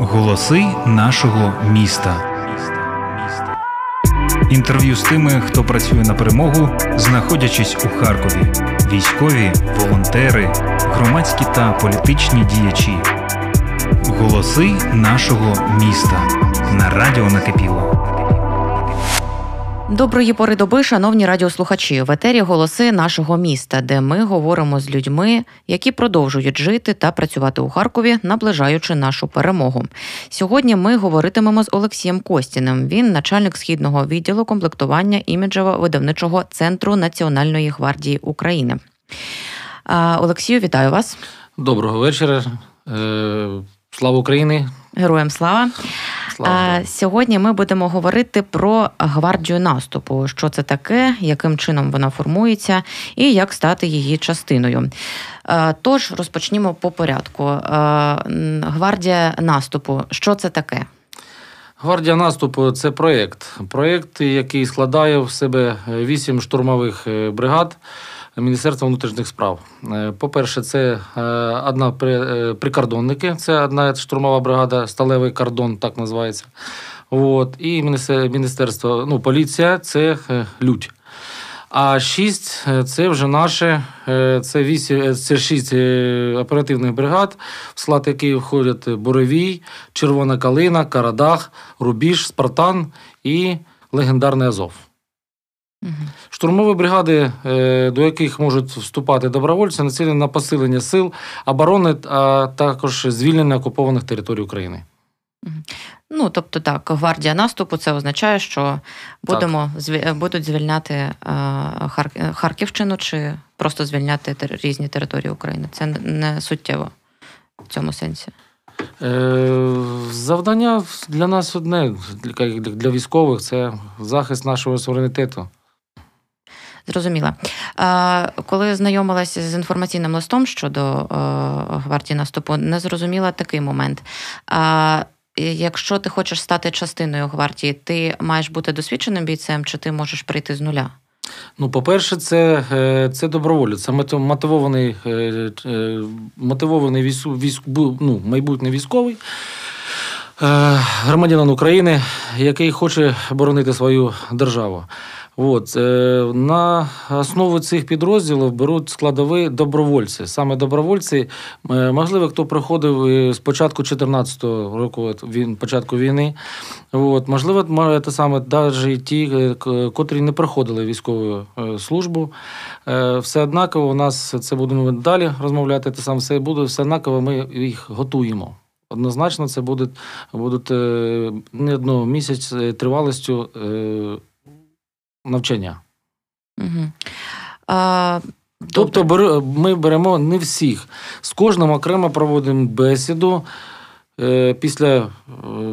Голоси нашого міста. Інтерв'ю з тими, хто працює на перемогу, знаходячись у Харкові. Військові, волонтери, громадські та політичні діячі. Голоси нашого міста на радіо накипіло. Доброї пори доби, шановні радіослухачі, в етері голоси нашого міста, де ми говоримо з людьми, які продовжують жити та працювати у Харкові, наближаючи нашу перемогу. Сьогодні ми говоритимемо з Олексієм Костіним. Він начальник східного відділу комплектування іміджево-видавничого центру Національної гвардії України. Олексію, вітаю вас. Доброго вечора. Е, слава Україні! Героям слава! Слава. Сьогодні ми будемо говорити про гвардію наступу, що це таке, яким чином вона формується, і як стати її частиною. Тож розпочнімо по порядку. Гвардія наступу, що це таке? Гвардія наступу це проєкт. Проєкт, який складає в себе вісім штурмових е, бригад. Міністерства внутрішніх справ. Е, по-перше, це е, одна е, прикордонники, це одна штурмова бригада, сталевий кордон, так називається. От. І міністерство, ну, поліція це лють. А шість це вже наше, це вісім, це шість оперативних бригад, в склад яких входять Боровій, Червона Калина, Карадах, Рубіж, Спартан і легендарний Азов. Штурмові бригади, е, до яких можуть вступати добровольці, націлені на посилення сил оборони, а також звільнення окупованих територій України. Ну, тобто, так, гвардія наступу це означає, що будемо так. будуть звільняти е, Харківщину чи просто звільняти різні території України. Це не суттєво в цьому сенсі. Е, завдання для нас одне, для військових це захист нашого суверенітету. Зрозуміла. Коли знайомилася з інформаційним листом щодо е, гвардії наступу, не зрозуміла такий момент. Якщо ти хочеш стати частиною гвардії, ти маєш бути досвідченим бійцем, чи ти можеш прийти з нуля? Ну, по-перше, це е, це доброволець, це мотивований е, мотивований військ, військ, ну, майбутній військовий громадянин України, який хоче боронити свою державу. От, е, На основу цих підрозділів беруть складові добровольці. Саме добровольці, е, можливо, хто приходив е, з початку 2014 року, він, початку війни. От, Можливо, це саме навіть ті, котрі не проходили військову службу. Все однаково у нас це будемо далі розмовляти. Те саме все буде, все однаково ми їх готуємо. Однозначно, це будуть будуть не одного місяць тривалістю навчання. Угу. А, Тобто ми беремо не всіх. З кожним окремо проводимо бесіду. Е, після е,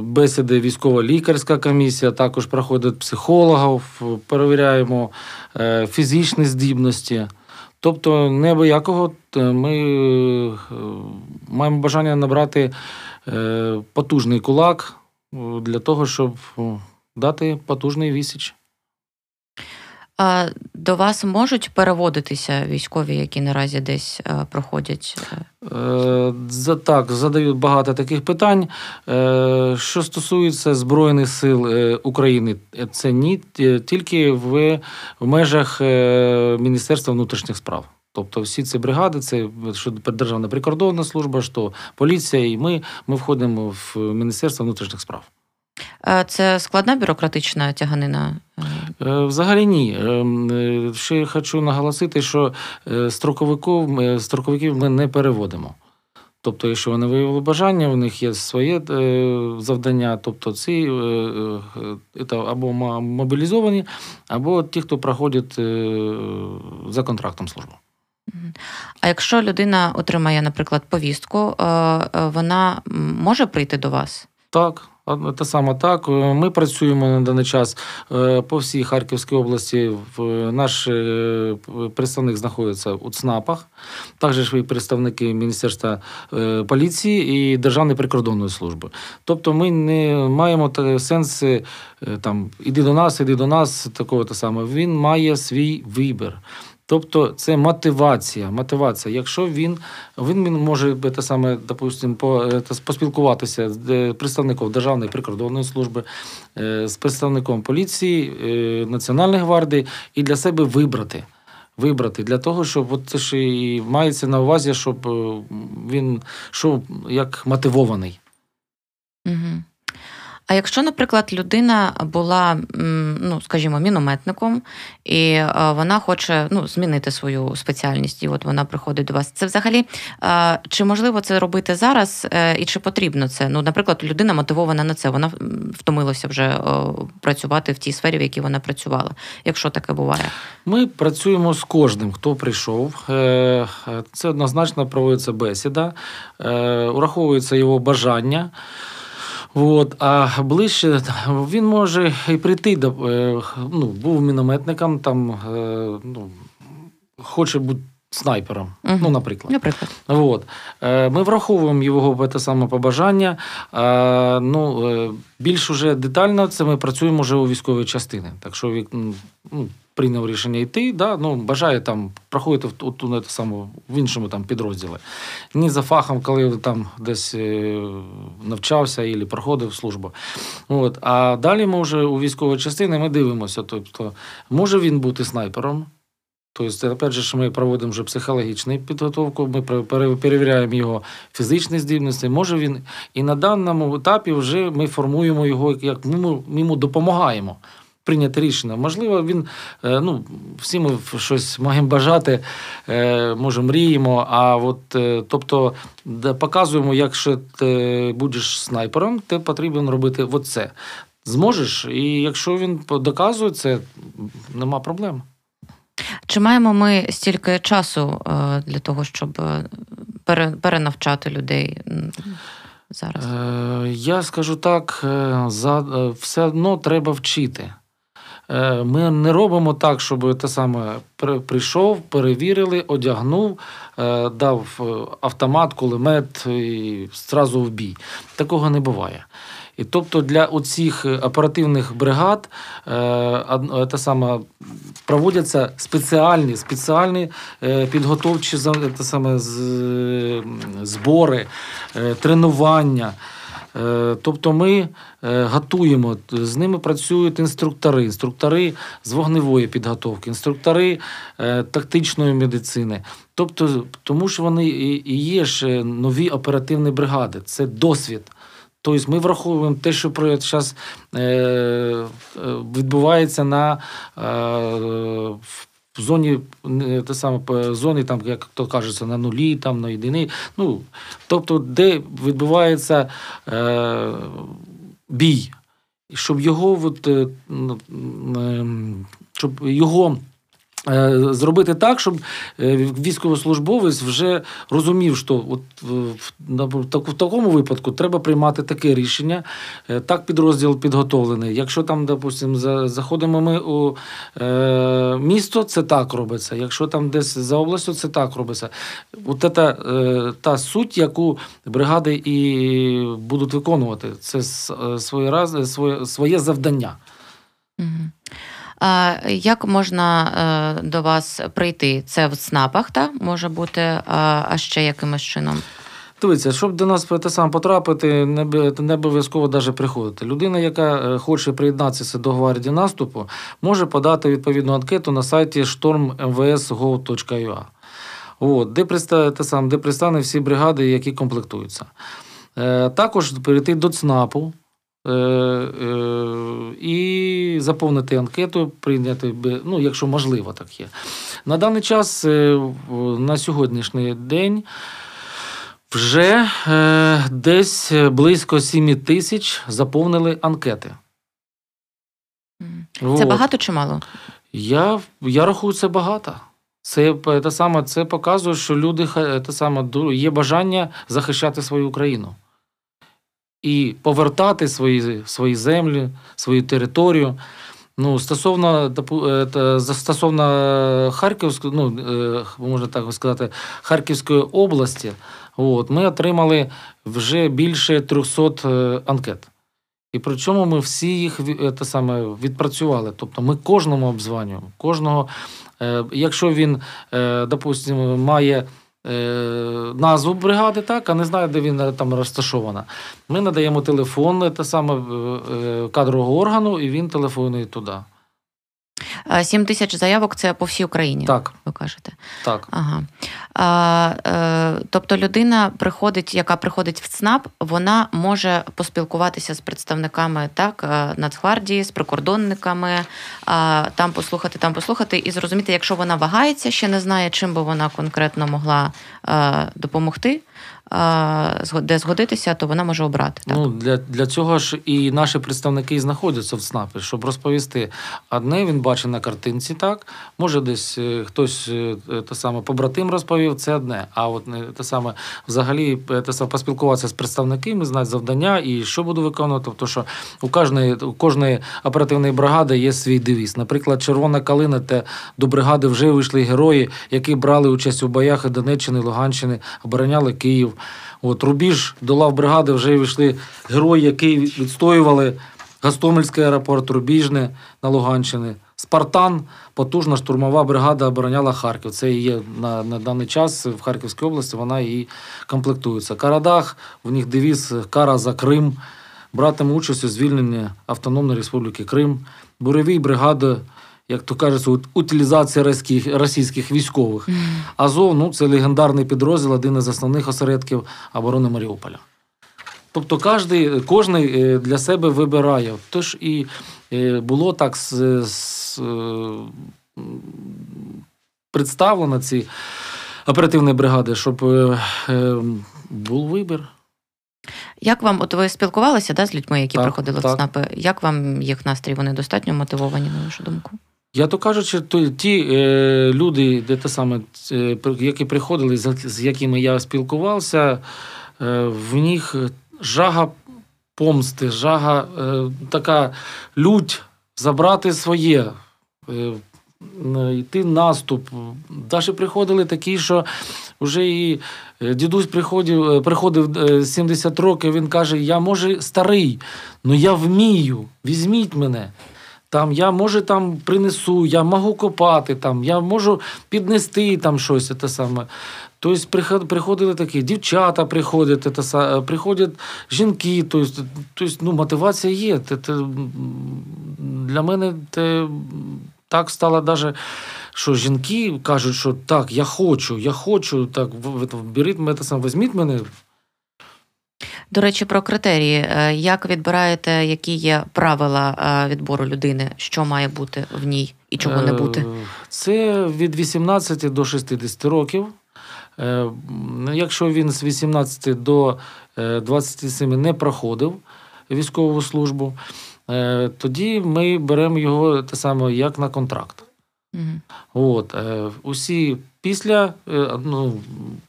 бесіди військово-лікарська комісія, також проходить психологів, перевіряємо е, фізичні здібності. Тобто, неабиякого ми маємо бажання набрати потужний кулак для того, щоб дати потужний вісіч. До вас можуть переводитися військові, які наразі десь е, проходять? Е, так, задають багато таких питань. Е, що стосується Збройних сил України, це ні тільки в межах Міністерства внутрішніх справ. Тобто всі ці бригади, це що Державна прикордонна служба, що поліція, і ми, ми входимо в Міністерство внутрішніх справ. Це складна бюрократична тяганина? Е, взагалі ні. Е, ще хочу наголосити, що е, строковиків, строковиків ми не переводимо. Тобто, якщо вони виявили бажання, у них є своє завдання, тобто ці або мобілізовані, або ті, хто проходять за контрактом службу. А якщо людина отримає, наприклад, повістку, вона може прийти до вас? Так. Те саме так. Е, ми працюємо на даний час е, по всій Харківській області. Наш е, представник знаходиться у ЦНАПах, також і представники Міністерства поліції і Державної прикордонної служби. Тобто, ми не маємо сенс там іди до нас, іди до нас, такого те саме. Він має свій вибір. Тобто це мотивація. мотивація. Якщо він він може те саме, допустим, поспілкуватися з представником Державної прикордонної служби, з представником поліції, Національної гвардії і для себе вибрати вибрати для того, щоб от це ж і мається на увазі, щоб е, він йшов як мотивований. Угу. А якщо, наприклад, людина була, ну скажімо, мінометником, і е, вона хоче ну, змінити свою спеціальність, і от вона приходить до вас, це взагалі е, чи можливо це робити зараз, і чи потрібно це? Ну, наприклад, людина мотивована на це, вона втомилася вже працювати в тій сфері, в якій вона працювала, якщо таке буває. Ми працюємо з кожним, хто прийшов. Це однозначно проводиться бесіда, ураховується його бажання. От, А ближче він може і прийти до е, ну, був мінометником, там е, ну, хоче бути снайпером. Uh-huh. Ну, наприклад. Наприклад. От. Е, ми враховуємо його те саме побажання. Ну, Більш уже детально це ми працюємо вже у військовій частини. Так що ну, прийняв рішення йти, да, ну, бажає там проходити в, в, в, іншому там підрозділі. Ні за фахом, коли там десь е, навчався і проходив службу. От. А далі ми вже у військовій частині ми дивимося. Тобто, може він бути снайпером. Тобто, опять же, ми проводимо вже психологічну підготовку, ми перевіряємо його фізичні здібності. Може він і на даному етапі вже ми формуємо його, як ми йому допомагаємо прийняти рішення. Можливо, він е, ну всі ми щось маємо бажати, е, може мріємо. А от е, тобто показуємо, якщо ти будеш снайпером, ти потрібно робити оце. Зможеш, і якщо він доказує це, нема проблем. Чи маємо ми стільки часу для того, щоб перенавчати людей зараз? Я скажу так: за все одно треба вчити. Е, ми не робимо так, щоб те саме прийшов, перевірили, одягнув, е, дав е, автомат, кулемет і зразу в бій. Такого не буває. І тобто для оцих оперативних бригад те саме, проводяться спеціальні спеціальні підготовчі те саме, збори, тренування. Е, тобто ми е, готуємо, з ними працюють інструктори, інструктори з вогневої підготовки, інструктори е, тактичної медицини. Тобто, Тому що вони і є ж нові оперативні бригади, це досвід. Тобто ми враховуємо те, що зараз відбувається на в зоні те саме зони, там, як то кажеться, на нулі, там на єдині. Ну, тобто, де відбувається е, бій, щоб його от, е, щоб його зробити так, щоб е, військовослужбовець вже розумів, що от в такому випадку треба приймати таке рішення. Е, так підрозділ підготовлений. Якщо там, допустимо, заходимо ми у місто, це так робиться. Якщо там десь за областю, це так робиться. От це та суть, яку бригади і будуть виконувати, це своє, своє завдання. Угу. Як можна е, до вас прийти? Це в СНАПах, так? може бути, а ще якимось чином? Дивіться, щоб до нас те саме потрапити, не обов'язково навіть приходити. Людина, яка е, хоче приєднатися до гвардії наступу, може подати відповідну анкету на сайті stormmvs.gov.ua, От, де те саме, де представлені всі бригади, які комплектуються. Е, також перейти до ЦНАПу. Е, е, і заповнити анкету, прийняти, ну, якщо можливо, так є. На даний час, е, на сьогоднішній день, вже десь близько 7 тисяч заповнили анкети. Це От. багато чи мало? Я я рахую, це багато. Це те саме, це показує, що люди те саме, є бажання захищати свою Україну і повертати свої свої землі, свою територію. Ну, Стосовно е, стосовно Харківської, ну, е, можна так сказати, Харківської області, от, ми отримали вже більше 300 е, анкет. І при чому ми всі їх те саме відпрацювали. Тобто ми кожному обзванюємо, кожного, якщо він, допустимо, має. Е, назву бригади, так, а не знає, де він там розташована. Ми надаємо телефон те саме кадрового органу, і він телефонує туди. 7 тисяч заявок це по всій Україні. Так. Ви кажете. Так. Ага. А, е, Тобто людина приходить, яка приходить в ЦНАП, вона може поспілкуватися з представниками так, е, Нацгвардії, з прикордонниками, а, там послухати, там послухати, і зрозуміти, якщо вона вагається, ще не знає, чим би вона конкретно могла е, допомогти де згодитися, то вона може обрати. Так? Ну для для цього ж і наші представники знаходяться в ЦНАПі, щоб розповісти. Одне він бачить на картинці, так може десь е, хтось е, те саме побратим розповів, це одне. А от не те саме взагалі е, те саме поспілкуватися з представниками, знати завдання і що буду виконувати. Тобто, що у кожної у кожної оперативної бригади є свій девіз. Наприклад, червона калина, те до бригади вже вийшли герої, які брали участь у боях Донеччини, Луганщини, обороняли Київ. От Рубіж до лав бригади вже вийшли герої, які відстоювали Гастомельський аеропорт, Рубіжне на Луганщині. Спартан, потужна штурмова бригада обороняла Харків. Це є на на даний час в Харківській області, вона і комплектується. Карадах, в них девіз Кара за Крим, братиме участь у звільненні Автономної Республіки Крим, Буревій бригада як то кажуть, утилізація російських, російських військових. Азов ну, це легендарний підрозділ, один із основних осередків оборони Маріуполя. Тобто кожний, кожний е, для себе вибирає. Тож і е, було так з, з, е, представлено ці оперативні бригади, щоб був вибір. Як вам, от ви спілкувалися да, з людьми, які так, приходили так. в ЦНАПи? Як вам їх настрій? Вони достатньо мотивовані, на вашу думку? Я то кажучи, то ті е, люди, де те саме, е, які приходили, з, з якими я спілкувався, е, в них жага помсти, жага, е, така лють забрати своє, е, йти наступ. Навіть приходили такі, що вже і е, дідусь приходив приходив 70 років, він каже: Я може старий, але я вмію, візьміть мене. Там я може там принесу, я можу копати, там, я можу піднести там щось. те саме. Тобто приходили такі дівчата приходять, те, приходять жінки. Тобто, ну, мотивація є. Те, те, для мене те, так стало навіть, що жінки кажуть, що так, я хочу, я хочу, так, беріть мене, візьміть мене. До речі, про критерії. Е, як відбираєте, які є правила е, відбору людини, що має бути в ній і чого не бути? Е, це від 18 до 60 років. Якщо він з 18 до 27 не проходив військову службу, тоді ми беремо його те саме як на контракт. Угу. От, Усі Після, е, ну,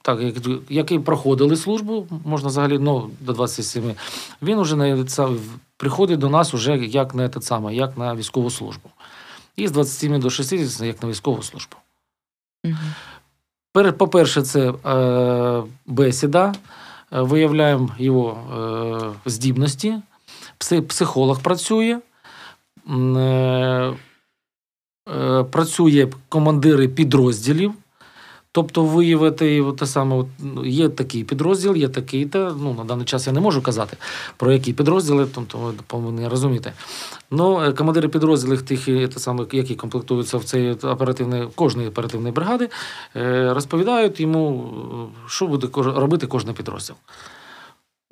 так, як, які проходили службу, можна взагалі ну, до 27, він вже на приходить до нас уже як на те саме, як на військову службу. І з 27 до 60 як на військову службу. Угу. По-перше, це е, бесіда, е, виявляємо його е, здібності, психолог працює. Е, Працює командири підрозділів. Тобто виявити те саме, ну, є такий підрозділ, є такий, та ну на даний час я не можу казати про які підрозділи, тобто ви повинні розуміти. Ну, е, командири підрозділів тих, те саме, які комплектуються в цей оперативний, кожної оперативної бригади, е, розповідають йому, що буде робити кожен підрозділ.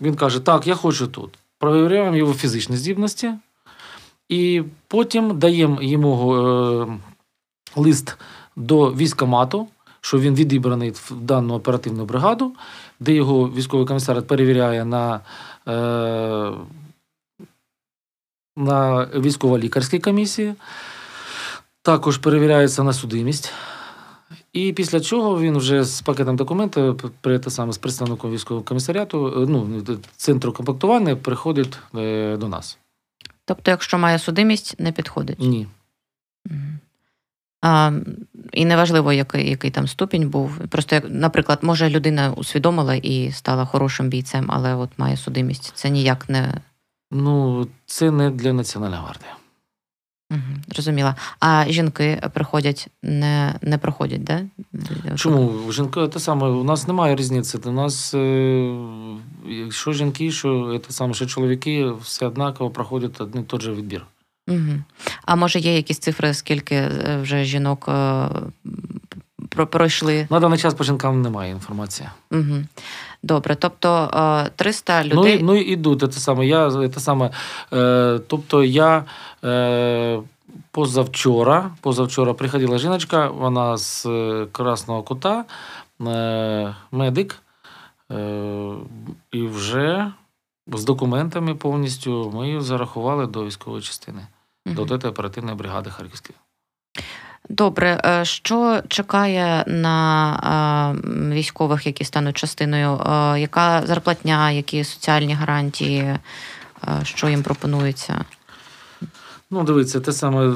Він каже: Так, я хочу тут. Провіряємо його фізичні здібності, і потім даємо йому лист до військомату що він відібраний в дану оперативну бригаду, де його військовий комісар перевіряє на е, на військово-лікарській комісії, також перевіряється на судимість. І після чого він вже з пакетом документів при те саме з представником військового комісаріату, е, ну, центру комплектування, приходить е, до нас. Тобто, якщо має судимість, не підходить? Ні. А, І неважливо, який який там ступінь був. Просто, наприклад, може людина усвідомила і стала хорошим бійцем, але от має судимість. Це ніяк не. Ну, це не для Національної гвардії. Угу, Зрозуміла. А жінки приходять, не не проходять, да? Чому? Жінки те саме, у нас немає різниці. У нас, е, що жінки, що те саме, що чоловіки, все однаково проходять один і той же відбір. Угу. А може є якісь цифри, скільки е, вже жінок е, пройшли? На даний час по жінкам немає інформації. Угу. Добре, тобто 300 людей. Ну, ну ідуть те саме. Я те саме. Е, тобто я е, позавчора, позавчора приходила жіночка, вона з е, Красного Кута, е, медик, е, і вже з документами повністю ми її зарахували до військової частини, угу. до ТТ оперативної бригади Харківської. Добре, е, що чекає на е, військових, які стануть частиною? Е, яка зарплатня, які соціальні гарантії, що їм пропонується? Ну, дивіться, те саме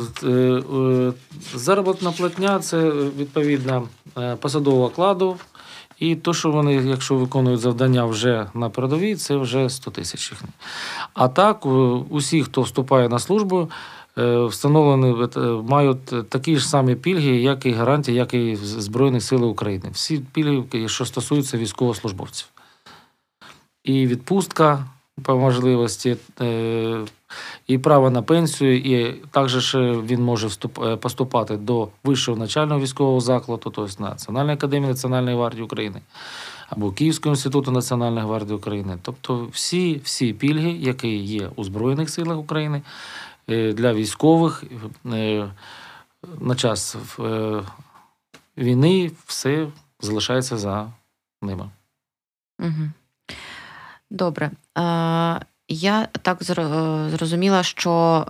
заробітна платня це відповідно посадового окладу. І то, що вони, якщо виконують завдання вже на передовій, це вже 100 тисяч. А так, усі, хто вступає на службу, встановлені е, мають такі ж самі пільги, як і гарантії, як і Збройні Сили України. Всі пільги, що стосуються військовослужбовців. І відпустка по можливості, е, і право на пенсію, і також він може поступати до вищого начального військового закладу, тобто Національної академії Національної гвардії України або Київського інституту Національної гвардії України. Тобто всі всі пільги, які є у Збройних силах України, Е, для військових е, на час е, війни все залишається за ними. Угу. Добре. Я так зрозуміла, що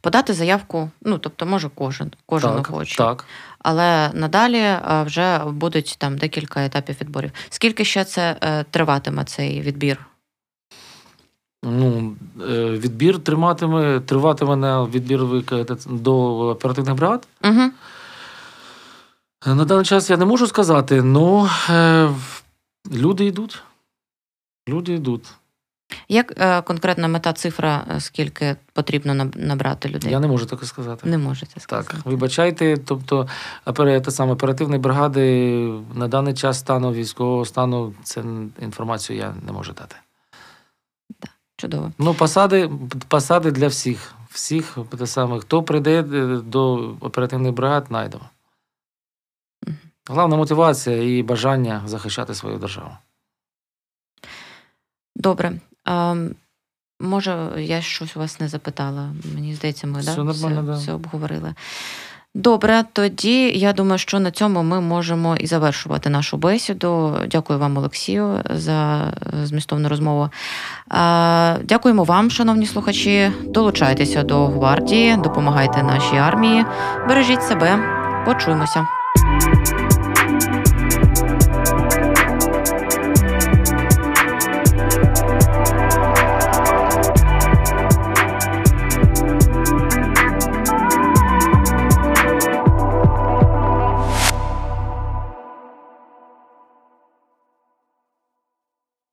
подати заявку, ну тобто, може кожен, кожен так, хоче. Так. Але надалі вже будуть там декілька етапів відборів. Скільки ще це триватиме цей відбір? Ну, е, відбір триматиме, триватиме на відбір до оперативних бригад. Угу. На даний час я не можу сказати, але люди йдуть. Люди йдуть. Як е, конкретна мета цифра, скільки потрібно набрати людей? Я не можу таке сказати. Не можете сказати. Так, вибачайте, тобто те саме оперативні бригади на даний час стану військового стану, це інформацію я не можу дати. Чудово. Ну, посади посади для всіх. Всіх те саме, хто прийде е, до оперативних бригад, знайдемо. Головна мотивація і бажання захищати свою державу. Добре. А, Може, я щось у вас не запитала. Мені здається, ми все, да? нормально, все, да. все обговорили. Добре, тоді я думаю, що на цьому ми можемо і завершувати нашу бесіду. Дякую вам, Олексію, за змістовну розмову. Дякуємо вам, шановні слухачі. Долучайтеся до гвардії, допомагайте нашій армії, бережіть себе, почуємося.